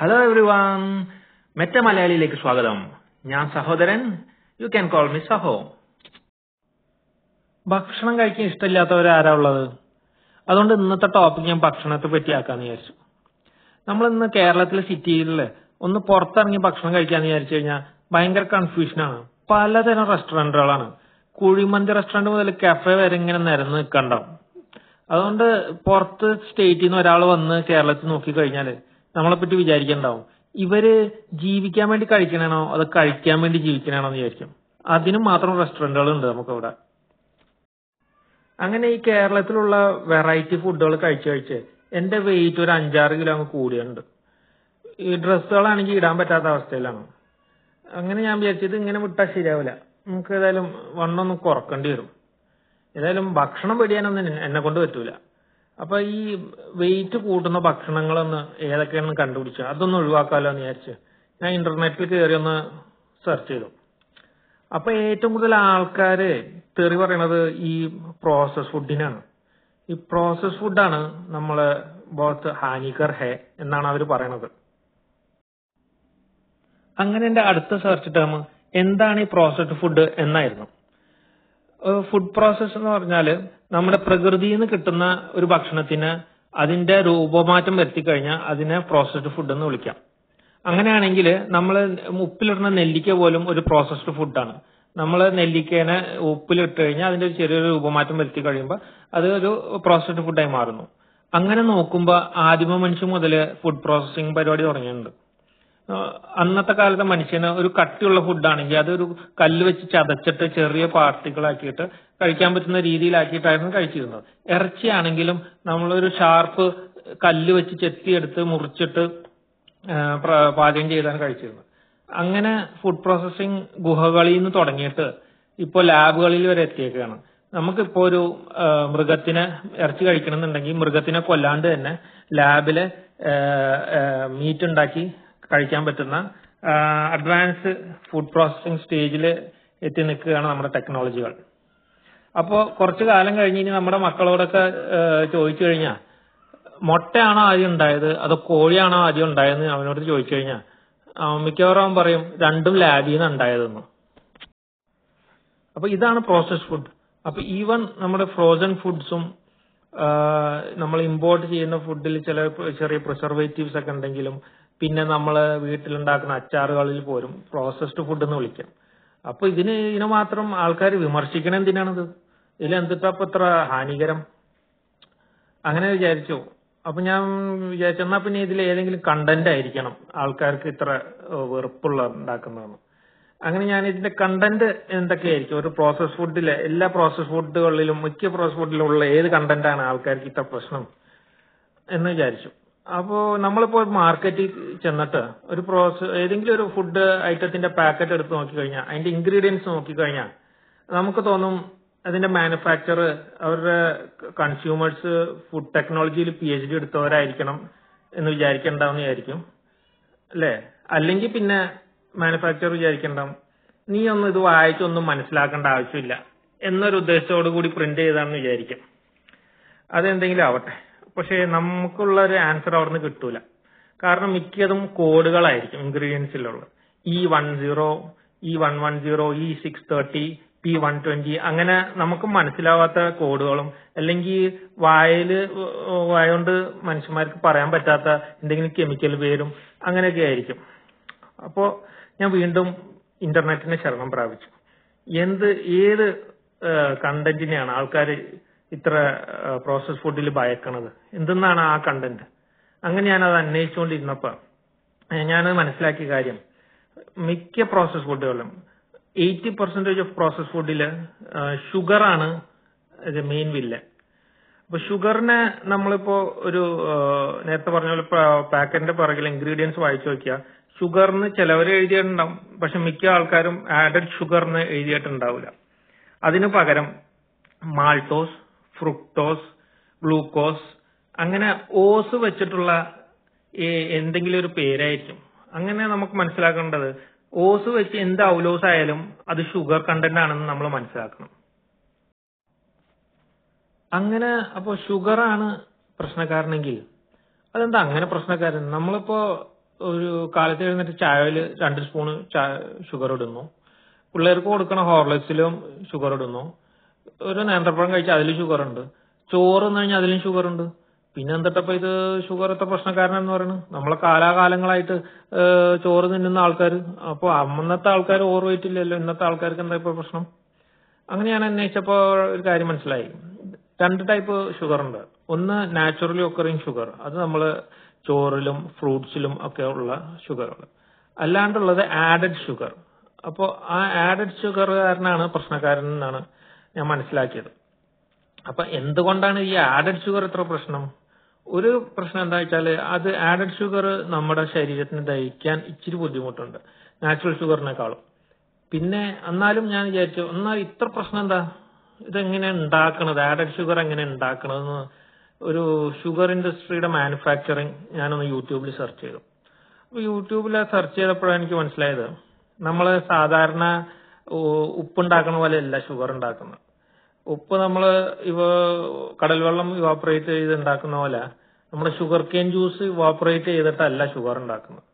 Hello everyone Meta മലയാളിയിലേക്ക് സ്വാഗതം. ഞാൻ സഹോദരൻ. You can call me Saho ഭക്ഷണം കഴിക്കാൻ ഇഷ്ടമില്ലാത്തവരാരാ ഉള്ളത്? അതുകൊണ്ട് ഇന്നത്തെ ടോപ്പിക് ഞാൻ ഭക്ഷണത്തെ പറ്റി ആക്കാന്ന് വിചാരിച്ചു. നമ്മൾ ഇന്ന് കേരളത്തിലെ സിറ്റിയിൽ ഒന്ന് പുറത്തിറങ്ങി ഭക്ഷണം കഴിക്കാന്ന് വിചാരിച്ചു കഴിഞ്ഞാൽ ഭയങ്കര കൺഫ്യൂഷനാണ് പലതരം റെസ്റ്റോറന്റുകളാണ് കുഴിമന്തി റെസ്റ്റോറന്റ് മുതൽ കഫേ വരെ ഇങ്ങനെ നിരന്ന് നിൽക്കണ്ടാവും. അതുകൊണ്ട് പുറത്ത് സ്റ്റേറ്റിൽ നിന്ന് ഒരാൾ വന്ന് കേരളത്തിൽ നോക്കി കഴിഞ്ഞാൽ നമ്മളെ പറ്റി വിചാരിക്കണ്ടാവും. ഇവർ ജീവിക്കാൻ വേണ്ടി കഴിക്കണേണോ? അത് കഴിക്കാൻ വേണ്ടി ജീവിക്കണേണോ എന്ന് വിചാരിക്കും. അതിനും മാത്രം റെസ്റ്റോറന്റുകൾ ഉണ്ട് നമുക്ക് അവിടെ അങ്ങനെ ഈ കേരളത്തിലുള്ള വെറൈറ്റി ഫുഡുകൾ കഴിച്ച് കഴിച്ച് എന്റെ വെയിറ്റ് ഒരു അഞ്ചാറ് കിലോ അങ്ങ് കൂടിയുണ്ട് ഈ ഡ്രസ്സുകളാണെങ്കിൽ ഇടാൻ പറ്റാത്ത അവസ്ഥയിലാണ്. അങ്ങനെ ഞാൻ വിചാരിച്ചത് ഇങ്ങനെ വിട്ടാൽ ശരിയാവില്ല. നമുക്ക് ഏതായാലും വണ്ണൊന്ന് കുറക്കേണ്ടി വരും. ഏതായാലും ഭക്ഷണം പിടിയാനൊന്നും എന്നെ കൊണ്ട് പറ്റൂല. അപ്പൊ ഈ വെയിറ്റ് കൂട്ടുന്ന ഭക്ഷണങ്ങളൊന്ന് ഏതൊക്കെയാണെന്ന് കണ്ടുപിടിച്ചു അതൊന്ന് ഒഴിവാക്കാലോ എന്ന് വിചാരിച്ച് ഞാൻ ഇന്റർനെറ്റിൽ കയറി ഒന്ന് സെർച്ച് ചെയ്തു. അപ്പൊ ഏറ്റവും കൂടുതൽ ആൾക്കാര് തെറി പറയണത് ഈ പ്രോസസ് ഫുഡിനാണ് ഈ പ്രോസസ് ഫുഡാണ് നമ്മൾ ബോത്ത് ഹാനികർ ഹേ എന്നാണ് അവർ പറയണത്. അങ്ങനെ എന്റെ അടുത്ത സെർച്ച് ടേം എന്താണ് ഈ പ്രോസസ്ഡ് ഫുഡ് എന്നായിരുന്നു. ഫുഡ് പ്രോസസ് എന്ന് പറഞ്ഞാൽ നമ്മുടെ പ്രകൃതിയിൽ നിന്ന് കിട്ടുന്ന ഒരു ഭക്ഷണത്തിന് അതിന്റെ രൂപമാറ്റം വരുത്തി കഴിഞ്ഞാൽ അതിനെ പ്രോസസ്ഡ് ഫുഡ് എന്ന് വിളിക്കാം. അങ്ങനെയാണെങ്കിൽ നമ്മൾ ഉപ്പിലിടുന്ന നെല്ലിക്ക പോലും ഒരു പ്രോസസ്ഡ് ഫുഡാണ് നമ്മൾ നെല്ലിക്കേനെ ഉപ്പിലിട്ട് കഴിഞ്ഞാൽ അതിന്റെ ഒരു ചെറിയൊരു രൂപമാറ്റം വരുത്തി കഴിയുമ്പോൾ അത് ഒരു പ്രോസസ്ഡ് ഫുഡായി മാറുന്നു. അങ്ങനെ നോക്കുമ്പോൾ ആദിമ മനുഷ്യൻ മുതൽ ഫുഡ് പ്രോസസ്സിംഗ് പരിപാടി തുടങ്ങിയിട്ടുണ്ട്. അന്നത്തെ കാലത്തെ മനുഷ്യന് ഒരു കട്ടിയുള്ള ഫുഡാണെങ്കിൽ അതൊരു കല്ല് വെച്ച് ചതച്ചിട്ട് ചെറിയ പാർട്ടികളാക്കിയിട്ട് കഴിക്കാൻ പറ്റുന്ന രീതിയിലാക്കിയിട്ടായിരുന്നു കഴിച്ചിരുന്നത്. ഇറച്ചിയാണെങ്കിലും നമ്മളൊരു ഷാർപ്പ് കല്ല് വെച്ച് ചെത്തിയെടുത്ത് മുറിച്ചിട്ട് പാചകം ചെയ്താണ് കഴിച്ചിരുന്നത്. അങ്ങനെ ഫുഡ് പ്രോസസ്സിംഗ് ഗുഹകളിൽ നിന്ന് തുടങ്ങിയിട്ട് ഇപ്പോൾ ലാബുകളിൽ വരെ എത്തിയേക്കാണ്. നമുക്കിപ്പോ ഒരു മൃഗത്തിനെ ഇറച്ചി കഴിക്കണമെന്നുണ്ടെങ്കിൽ മൃഗത്തിനെ കൊല്ലാണ്ട് തന്നെ ലാബിലെ മീറ്റ് ഉണ്ടാക്കി കഴിക്കാൻ പറ്റുന്ന അഡ്വാൻസ് ഫുഡ് പ്രോസസ്സിംഗ് സ്റ്റേജിൽ എത്തി നിൽക്കുകയാണ് നമ്മുടെ ടെക്നോളജികൾ അപ്പോൾ കുറച്ചു കാലം കഴിഞ്ഞ് ഇനി നമ്മുടെ മക്കളോടൊക്കെ ചോദിച്ചു കഴിഞ്ഞാൽ മുട്ടയാണോ ആദ്യം ഉണ്ടായത്? അതോ കോഴിയാണോ ആദ്യം ഉണ്ടായതെന്ന് അവനോട് ചോദിച്ചു കഴിഞ്ഞാൽ മിക്കവാറും അവൻ പറയും രണ്ടും ലാബിൽ നിന്ന് ഉണ്ടായതെന്ന്. അപ്പൊ ഇതാണ് പ്രോസസ്ഡ് ഫുഡ് അപ്പൊ ഈവൻ നമ്മുടെ ഫ്രോസൺ ഫുഡ്സും നമ്മൾ ഇമ്പോർട്ട് ചെയ്യുന്ന ഫുഡിൽ ചില ചെറിയ പ്രിസർവേറ്റീവ്സ് ഒക്കെ ഉണ്ടെങ്കിലും പിന്നെ നമ്മൾ വീട്ടിലുണ്ടാക്കുന്ന അച്ചാറുകളിൽ പോലും പ്രോസസ്ഡ് ഫുഡ് എന്ന് വിളിക്കാം. അപ്പൊ ഇതിന് ഇതിനെ മാത്രം ആൾക്കാർ വിമർശിക്കണ എന്തിനാണിത്? ഇതിൽ എന്തിട്ടാ ഇപ്പൊ ഇത്ര ഹാനികരം? അങ്ങനെ വിചാരിച്ചു. അപ്പൊ ഞാൻ വിചാരിച്ചു എന്നാ പിന്നെ ഇതിൽ ഏതെങ്കിലും കണ്ടന്റ് ആയിരിക്കണം ആൾക്കാർക്ക് ഇത്ര വെറുപ്പുള്ള ഉണ്ടാക്കുന്നതെന്ന്. അങ്ങനെ ഞാൻ ഇതിന്റെ കണ്ടന്റ് എന്തൊക്കെയായിരിക്കും? ഒരു പ്രോസസ് ഫുഡിലെ എല്ലാ പ്രോസസ് ഫുഡുകളിലും മിക്ക പ്രോസസ് ഫുഡിലും ഉള്ള ഏത് കണ്ടന്റാണ് ആൾക്കാർക്ക് ഇത്ര പ്രശ്നം എന്ന് വിചാരിച്ചു. അപ്പോ നമ്മളിപ്പോ മാർക്കറ്റിൽ ചെന്നിട്ട് ഒരു പ്രോസസ് ഏതെങ്കിലും ഒരു ഫുഡ് ഐറ്റത്തിന്റെ പാക്കറ്റ് എടുത്ത് നോക്കിക്കഴിഞ്ഞാൽ അതിന്റെ ഇൻഗ്രീഡിയൻസ് നോക്കിക്കഴിഞ്ഞാൽ നമുക്ക് തോന്നും അതിന്റെ മാനുഫാക്ചർ അവരുടെ കൺസ്യൂമേഴ്സ് ഫുഡ് ടെക്നോളജിയിൽ പി എച്ച് ഡി എടുത്തവരായിരിക്കണം എന്ന് വിചാരിക്കണ്ടാന്ന് വിചാരിക്കും അല്ലേ? അല്ലെങ്കിൽ പിന്നെ മാനുഫാക്ചർ വിചാരിക്കണ്ടാവും. നീ ഒന്നും ഇത് വായിച്ചൊന്നും മനസ്സിലാക്കേണ്ട ആവശ്യമില്ല. എന്നൊരു ഉദ്ദേശത്തോടു കൂടി പ്രിന്റ് ചെയ്താണെന്ന് വിചാരിക്കും. അതെന്തെങ്കിലും ആവട്ടെ. പക്ഷേ നമുക്കുള്ള ഒരു ആൻസർ അവിടുന്ന് കിട്ടൂല. കാരണം മിക്കതും കോഡുകളായിരിക്കും ഇൻഗ്രീഡിയൻസിലുള്ള E one zero E one one zero E six thirty P one twenty അങ്ങനെ നമുക്ക് മനസ്സിലാവാത്ത കോഡുകളും അല്ലെങ്കിൽ വായൽ വായോണ്ട് മനുഷ്യന്മാർക്ക് പറയാൻ പറ്റാത്ത എന്തെങ്കിലും കെമിക്കൽ പേരും അങ്ങനെയൊക്കെ ആയിരിക്കും. അപ്പോ ഞാൻ വീണ്ടും ഇന്റർനെറ്റിനെ ശരണം പ്രാപിച്ചു. എന്ത് ഏത് കണ്ടന്റിനെയാണ് ആൾക്കാർ ഇത്ര പ്രോസസ് ഫുഡിൽ ഭയക്കണത്. എന്തെന്നാണ് ആ കണ്ടന്റ് അങ്ങനെ ഞാൻ അത് അന്വേഷിച്ചുകൊണ്ടിരുന്നപ്പോ ഞാൻ മനസ്സിലാക്കിയ കാര്യം മിക്ക പ്രോസസ് ഫുഡുകളും എയ്റ്റി പെർസെന്റേജ് ഓഫ് പ്രോസസ് ഫുഡിൽ ഷുഗർ ആണ് മെയിൻ വില്ലൻ അപ്പൊ ഷുഗറിനെ നമ്മളിപ്പോ ഒരു നേരത്തെ പറഞ്ഞ പോലെ പാക്കറ്റിന്റെ പിറകിൽ ഇൻഗ്രീഡിയൻസ് വായിച്ചു നോക്കിയ ഷുഗറിന് ചിലവർ എഴുതിയിട്ടുണ്ടാവും പക്ഷെ മിക്ക ആൾക്കാരും ആഡഡ് ഷുഗറിന് എഴുതിയിട്ടുണ്ടാവില്ല അതിനു പകരം മാൾട്ടോസ് ഫ്രുക്ടോസ് ഗ്ലൂക്കോസ് അങ്ങനെ ഓസ് വെച്ചിട്ടുള്ള എന്തെങ്കിലും ഒരു പേരായിരിക്കും. അങ്ങനെ നമുക്ക് മനസ്സിലാക്കേണ്ടത് ഓസ് വെച്ച് എന്ത് ഔലോസ് ആയാലും അത് ഷുഗർ കണ്ടന്റ് ആണെന്ന് നമ്മൾ മനസ്സിലാക്കണം. അങ്ങനെ അപ്പോ ഷുഗർ ആണ് പ്രശ്നക്കാരനെങ്കിൽ അതെന്താ അങ്ങനെ പ്രശ്നക്കാരൻ? നമ്മളിപ്പോ ഒരു കാലത്ത് എഴുന്നേറ്റ് ചായയിൽ രണ്ട് സ്പൂൺ ഷുഗർ ഇടുന്നു. പിള്ളേർക്ക് കൊടുക്കണ ഹോർലിക്സിലും ഷുഗർ ഇടുന്നു. ഒരു നേന്ത്രപ്പഴം കഴിച്ചാൽ അതിൽ ഷുഗർ ഉണ്ട്. ചോറ് എന്ന് കഴിഞ്ഞാൽ അതിലും ഷുഗർ ഉണ്ട്. പിന്നെ എന്തിട്ടപ്പോ ഇത് ഷുഗർ എത്ര പ്രശ്നക്കാരനെന്ന് പറയുന്നത് നമ്മളെ കാലാകാലങ്ങളായിട്ട് ചോറ് തിന്നുന്ന ആൾക്കാർ അപ്പൊ അന്നത്തെ ആൾക്കാർ ഓവർ വെയിറ്റ് ഇല്ലല്ലോ ഇന്നത്തെ ആൾക്കാർക്ക് എന്താ ഇപ്പൊ പ്രശ്നം? അങ്ങനെ ഞാൻ അന്വേഷിച്ചപ്പോ ഒരു കാര്യം മനസ്സിലായി. രണ്ട് ടൈപ്പ് ഷുഗർ ഉണ്ട്. ഒന്ന് നാച്ചുറലി ഒക്കറിങ് ഷുഗർ അത് നമ്മൾ ചോറിലും ഫ്രൂട്ട്സിലും ഒക്കെ ഉള്ള ഷുഗറുകൾ അല്ലാണ്ടുള്ളത് ആഡഡ് ഷുഗർ അപ്പോൾ ആ ആഡഡ് ഷുഗർ കാരനാണ് പ്രശ്നക്കാരൻ എന്നാണ് ഞാൻ മനസ്സിലാക്കിയത്. അപ്പൊ എന്തുകൊണ്ടാണ് ഈ ആഡഡ് ഷുഗർ ഇത്ര പ്രശ്നം? ഒരു പ്രശ്നം എന്താ വെച്ചാൽ അത് ആഡഡ് ഷുഗർ നമ്മുടെ ശരീരത്തിന് ദഹിക്കാൻ ഇച്ചിരി ബുദ്ധിമുട്ടുണ്ട്. നാച്ചുറൽ ഷുഗറിനേക്കാളും പിന്നെ എന്നാലും ഞാൻ വിചാരിച്ചു എന്നാൽ ഇത്ര പ്രശ്നം എന്താ? ഇതെങ്ങനെ ഉണ്ടാക്കണത്? ആഡഡ് ഷുഗർ എങ്ങനെ ഉണ്ടാക്കണതെന്ന് ഒരു ഷുഗർ ഇൻഡസ്ട്രിയുടെ മാനുഫാക്ചറിങ് ഞാനൊന്ന് യൂട്യൂബിൽ സെർച്ച് ചെയ്തു. അപ്പൊ യൂട്യൂബിൽ സെർച്ച് ചെയ്തപ്പോഴാണ് എനിക്ക് മനസ്സിലായത്. നമ്മൾ സാധാരണ ഉപ്പുണ്ടാക്കണ പോലെയല്ല ഷുഗർ ഉണ്ടാക്കുന്നത്. ഉപ്പ് നമ്മൾ ഇവ കടൽ വെള്ളം ഇവാപ്പറേറ്റ് ചെയ്ത് ഉണ്ടാക്കുന്ന പോലെ നമ്മുടെ ഷുഗർ കെയിൻ ജ്യൂസ് ഇവാപ്പറേറ്റ് ചെയ്തിട്ടല്ല ഷുഗർ ഉണ്ടാക്കുന്നത്.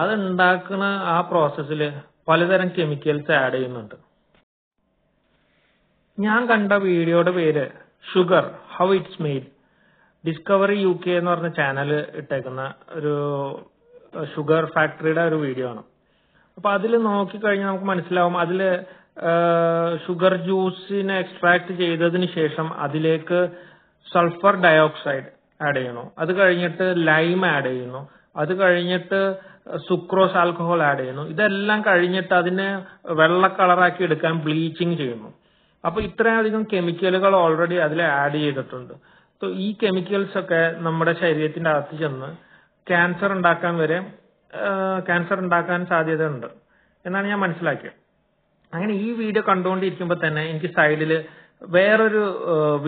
അത് ഉണ്ടാക്കുന്ന ആ പ്രോസസ്സിൽ പലതരം കെമിക്കൽസ് ആഡ് ചെയ്യുന്നുണ്ട്. ഞാൻ കണ്ട വീഡിയോയുടെ പേര് sugar how it's made Discovery U K എന്ന് പറഞ്ഞ ചാനൽ ഇട്ടേക്കുന്ന ഒരു ഷുഗർ ഫാക്ടറിയുടെ ഒരു വീഡിയോ ആണ്. അപ്പൊ അതിൽ നോക്കിക്കഴിഞ്ഞാൽ നമുക്ക് മനസ്സിലാവും. അതിൽ ഷുഗർ ജ്യൂസിനെ എക്സ്ട്രാക്ട് ചെയ്തതിന് ശേഷം അതിലേക്ക് സൾഫർ ഡയോക്സൈഡ് ആഡ് ചെയ്യണം അത് കഴിഞ്ഞിട്ട് ലൈം ആഡ് ചെയ്യുന്നു. അത് കഴിഞ്ഞിട്ട് സുക്രോസ് ആൽക്കഹോൾ ആഡ് ചെയ്യുന്നു. ഇതെല്ലാം കഴിഞ്ഞിട്ട് അതിനെ വെള്ള കളറാക്കി എടുക്കാൻ ബ്ലീച്ചിങ് ചെയ്യുന്നു. അപ്പൊ ഇത്രയധികം കെമിക്കലുകൾ ഓൾറെഡി അതിൽ ആഡ് ചെയ്തിട്ടുണ്ട്. ഈ കെമിക്കൽസ് ഒക്കെ നമ്മുടെ ശരീരത്തിന്റെ അകത്ത് ചെന്ന് ക്യാൻസർ ഉണ്ടാക്കാൻ വരെ ക്യാൻസർ ഉണ്ടാക്കാൻ സാധ്യതയുണ്ട്. എന്നാണ് ഞാൻ മനസ്സിലാക്കിയത്. അങ്ങനെ ഈ വീഡിയോ കണ്ടുകൊണ്ടിരിക്കുമ്പോൾ തന്നെ എനിക്ക് സൈഡിൽ വേറൊരു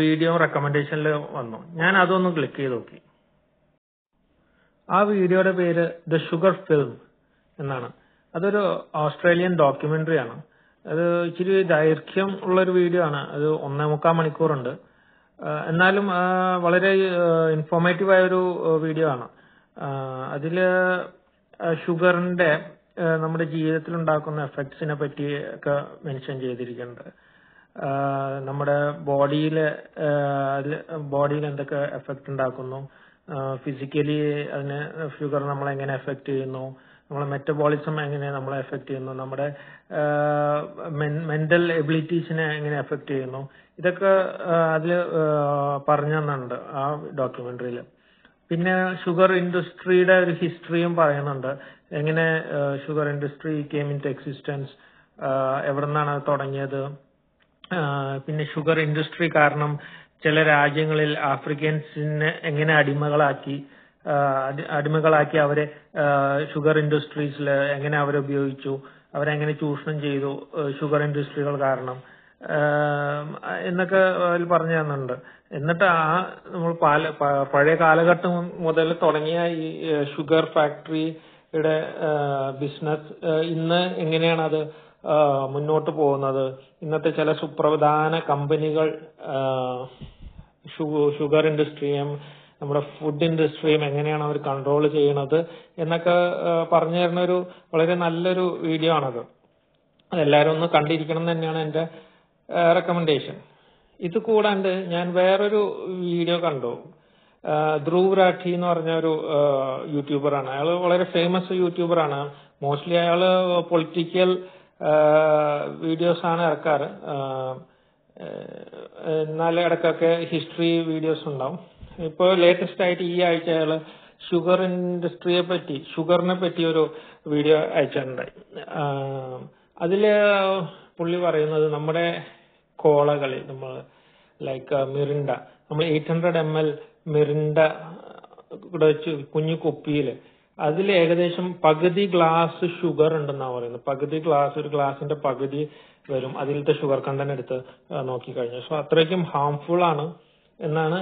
വീഡിയോ റെക്കമെൻഡേഷനിൽ വന്നു. ഞാൻ അതൊന്ന് ക്ലിക്ക് ചെയ്ത് നോക്കി. ആ വീഡിയോയുടെ പേര് ദ ഷുഗർ ഫിൽം എന്നാണ്. അതൊരു ഓസ്ട്രേലിയൻ ഡോക്യുമെന്ററി ആണ്. അത് ഇച്ചിരി ദൈർഘ്യം ഉള്ള ഒരു വീഡിയോ ആണ്. അത് ഒന്നേ മുക്കാൽ മണിക്കൂറുണ്ട്. എന്നാലും വളരെ ഇൻഫോർമേറ്റീവ് ആയ ഒരു വീഡിയോ ആണ്. അതിൽ ഷുഗറിന്റെ നമ്മുടെ ജീവിതത്തിൽ ഉണ്ടാക്കുന്ന എഫക്ട്സിനെ പറ്റി ഒക്കെ മെൻഷൻ ചെയ്തിരിക്കുന്നുണ്ട് നമ്മുടെ ബോഡിയിൽ ബോഡിയിൽ എന്തൊക്കെ എഫക്ട് ഉണ്ടാക്കുന്നു? ഫിസിക്കലി അതിന് ഷുഗർ നമ്മളെ എങ്ങനെ എഫക്ട് ചെയ്യുന്നു? നമ്മളെ മെറ്റബോളിസം എങ്ങനെ നമ്മളെ എഫക്ട് ചെയ്യുന്നു? നമ്മുടെ മെന്റൽ എബിലിറ്റീസിനെ എങ്ങനെ എഫക്ട് ചെയ്യുന്നു? ഇതൊക്കെ അതിൽ പറഞ്ഞു തന്നിട്ടുണ്ട് ആ ഡോക്യുമെന്ററിയിൽ പിന്നെ ഷുഗർ ഇൻഡസ്ട്രിയുടെ ഒരു ഹിസ്റ്ററിയും പറയുന്നുണ്ട്. എങ്ങനെ sugar industry came into existence എവിടെ നിന്നാണ് അത് തുടങ്ങിയത്? പിന്നെ ഷുഗർ ഇൻഡസ്ട്രി കാരണം ചില രാജ്യങ്ങളിൽ ആഫ്രിക്കൻസിനെ എങ്ങനെ അടിമകളാക്കി അടിമകളാക്കി അവരെ ഷുഗർ ഇൻഡസ്ട്രീസിൽ എങ്ങനെ അവരെ ഉപയോഗിച്ചു അവരെങ്ങനെ ചൂഷണം ചെയ്തു ഷുഗർ ഇൻഡസ്ട്രികൾ കാരണം. എന്നൊക്കെ അതിൽ പറഞ്ഞു തന്നുണ്ട് എന്നിട്ട് ആ നമ്മൾ പാല പഴയ കാലഘട്ടം മുതൽ തുടങ്ങിയ ഈ ഷുഗർ ഫാക്ടറിയുടെ ബിസിനസ് ഇന്ന് എങ്ങനെയാണ് അത് മുന്നോട്ട് പോകുന്നത്? ഇന്നത്തെ ചില സുപ്രധാന കമ്പനികൾ ഷുഗർ ഇൻഡസ്ട്രിയും നമ്മുടെ ഫുഡ് ഇൻഡസ്ട്രിയും എങ്ങനെയാണ് അവർ കൺട്രോൾ ചെയ്യണത് എന്നൊക്കെ പറഞ്ഞു തരുന്ന ഒരു വളരെ നല്ലൊരു വീഡിയോ ആണത്. എല്ലാവരും ഒന്ന് കണ്ടിരിക്കണം എന്ന് തന്നെയാണ് എന്റെ റെക്കമെൻഡേഷൻ ഇത് കൂടാണ്ട് ഞാൻ വേറൊരു വീഡിയോ കണ്ടു. ധ്രുവ് രാഠി എന്ന് പറഞ്ഞ ഒരു യൂട്യൂബറാണ് അയാൾ വളരെ ഫേമസ് യൂട്യൂബറാണ് മോസ്റ്റ്ലി അയാൾ പൊളിറ്റിക്കൽ വീഡിയോസ് ആണ് ഇറക്കാറ്. എന്നാൽ ഇടയ്ക്കൊക്കെ ഹിസ്റ്ററി വീഡിയോസ് ഉണ്ടാവും. ഇപ്പൊ ലേറ്റസ്റ്റ് ആയിട്ട് ഈ ആഴ്ച അയാൾ ഷുഗർ ഇൻഡസ്ട്രിയെ പറ്റി ഷുഗറിനെ പറ്റി ഒരു വീഡിയോ അയച്ചിട്ടുണ്ടായി. അതിൽ പുള്ളി പറയുന്നത് നമ്മുടെ കോളകളിൽ നമ്മൾ ലൈക്ക് മിറിണ്ട. നമ്മൾ eight hundred M L Mirinda കൂടെ വെച്ച് കുഞ്ഞു കുപ്പിയിൽ അതിൽ ഏകദേശം പകുതി ഗ്ലാസ് ഷുഗർ ഉണ്ടെന്നാണ് പറയുന്നത്. പകുതി ഗ്ലാസ് ഒരു ഗ്ലാസിന്റെ പകുതി വരും. അതിലത്തെ ഷുഗർ കണ്ടന്റ് എടുത്ത് നോക്കി നോക്കിക്കഴിഞ്ഞു സോ അത്രയ്ക്കും ഹാംഫുൾ ആണ് എന്നാണ്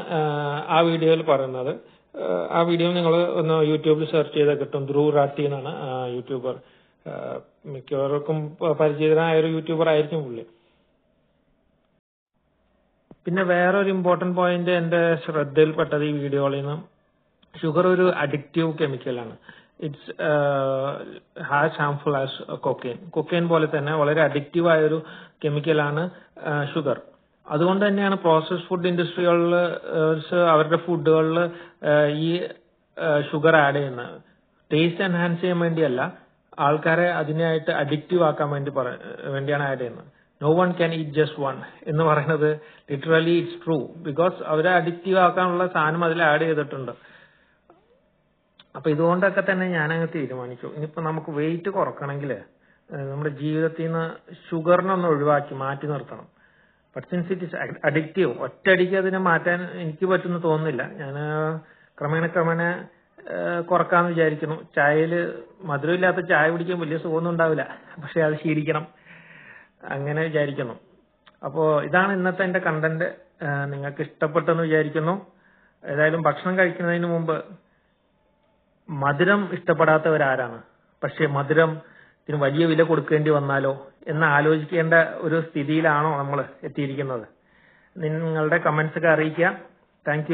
ആ, വീഡിയോയിൽ പറയുന്നത്. ആ, വീഡിയോ നിങ്ങൾ ഒന്ന് യൂട്യൂബിൽ സെർച്ച് ചെയ്താൽ കിട്ടും. ധ്രുവ് റാട്ടി എന്നാണ് യൂട്യൂബർ. മിക്കവർക്കും പരിചിതനായ ഒരു യൂട്യൂബർ ആയിരിക്കും പുള്ളി. പിന്നെ വേറെ ഒരു ഇമ്പോർട്ടന്റ് പോയിന്റ് എന്റെ ശ്രദ്ധയിൽപ്പെട്ടത് ഈ വീഡിയോകളിൽ നിന്ന്. ഷുഗർ ഒരു addictive കെമിക്കലാണ് it's has harmful as cocaine cocaine പോലെ തന്നെ വളരെ അഡിക്റ്റീവ് ആയ ഒരു കെമിക്കലാണ് ഷുഗർ അതുകൊണ്ട് തന്നെയാണ് പ്രോസസ് ഫുഡ് ഇൻഡസ്ട്രികളിൽ അവരുടെ ഫുഡുകളിൽ ഈ ഷുഗർ ആഡ് ചെയ്യുന്നത്. ടേസ്റ്റ് എൻഹാൻസ് ചെയ്യാൻ വേണ്ടിയല്ല ആൾക്കാരെ അതിനായിട്ട് അഡിക്റ്റീവ് ആക്കാൻ വേണ്ടി വേണ്ടിയാണ് ആഡ് ചെയ്യുന്നത്. No one can eat just one എന്ന് പറയുന്നത് ലിറ്ററലി ഇറ്റ്സ് ട്രൂ ബിക്കോസ് അവരെ അഡിക്റ്റീവ് ആക്കാനുള്ള സാധനം അതിൽ ആഡ് ചെയ്തിട്ടുണ്ട്. അപ്പൊ ഇതുകൊണ്ടൊക്കെ തന്നെ ഞാനങ്ങ് തീരുമാനിച്ചു. ഇനിയിപ്പോ നമുക്ക് വെയിറ്റ് കുറക്കണമെങ്കിൽ നമ്മുടെ ജീവിതത്തിൽ നിന്ന് ഷുഗറിനൊന്ന് ഒഴിവാക്കി മാറ്റി നിർത്തണം. But since it is addictive ഒറ്റയടിക്ക് അതിനെ മാറ്റാൻ എനിക്ക് പറ്റുമെന്ന് തോന്നുന്നില്ല. ഞാൻ ക്രമേണ ക്രമേണ കുറക്കാന്ന് വിചാരിക്കുന്നു. ചായയിൽ മധുരമില്ലാത്ത ചായ കുടിക്കാൻ വലിയ സുഖമൊന്നും ഉണ്ടാവില്ല. പക്ഷെ അത് ശീലിക്കണം. അങ്ങനെ വിചാരിക്കുന്നു. അപ്പോ ഇതാണ് ഇന്നത്തെ എന്റെ കണ്ടന്റ് നിങ്ങൾക്ക് ഇഷ്ടപ്പെട്ടെന്ന് വിചാരിക്കുന്നു. ഏതായാലും ഭക്ഷണം കഴിക്കുന്നതിന് മുമ്പ് മധുരം ഇഷ്ടപ്പെടാത്തവരാരാണ്? പക്ഷെ മധുരം ഇതിന് വലിയ വില കൊടുക്കേണ്ടി വന്നാലോ എന്ന് ആലോചിക്കേണ്ട ഒരു സ്ഥിതിയിലാണോ നമ്മൾ എത്തിയിരിക്കുന്നത്? നിങ്ങളുടെ കമന്റ്സ് ഒക്കെ അറിയിക്കുക. താങ്ക്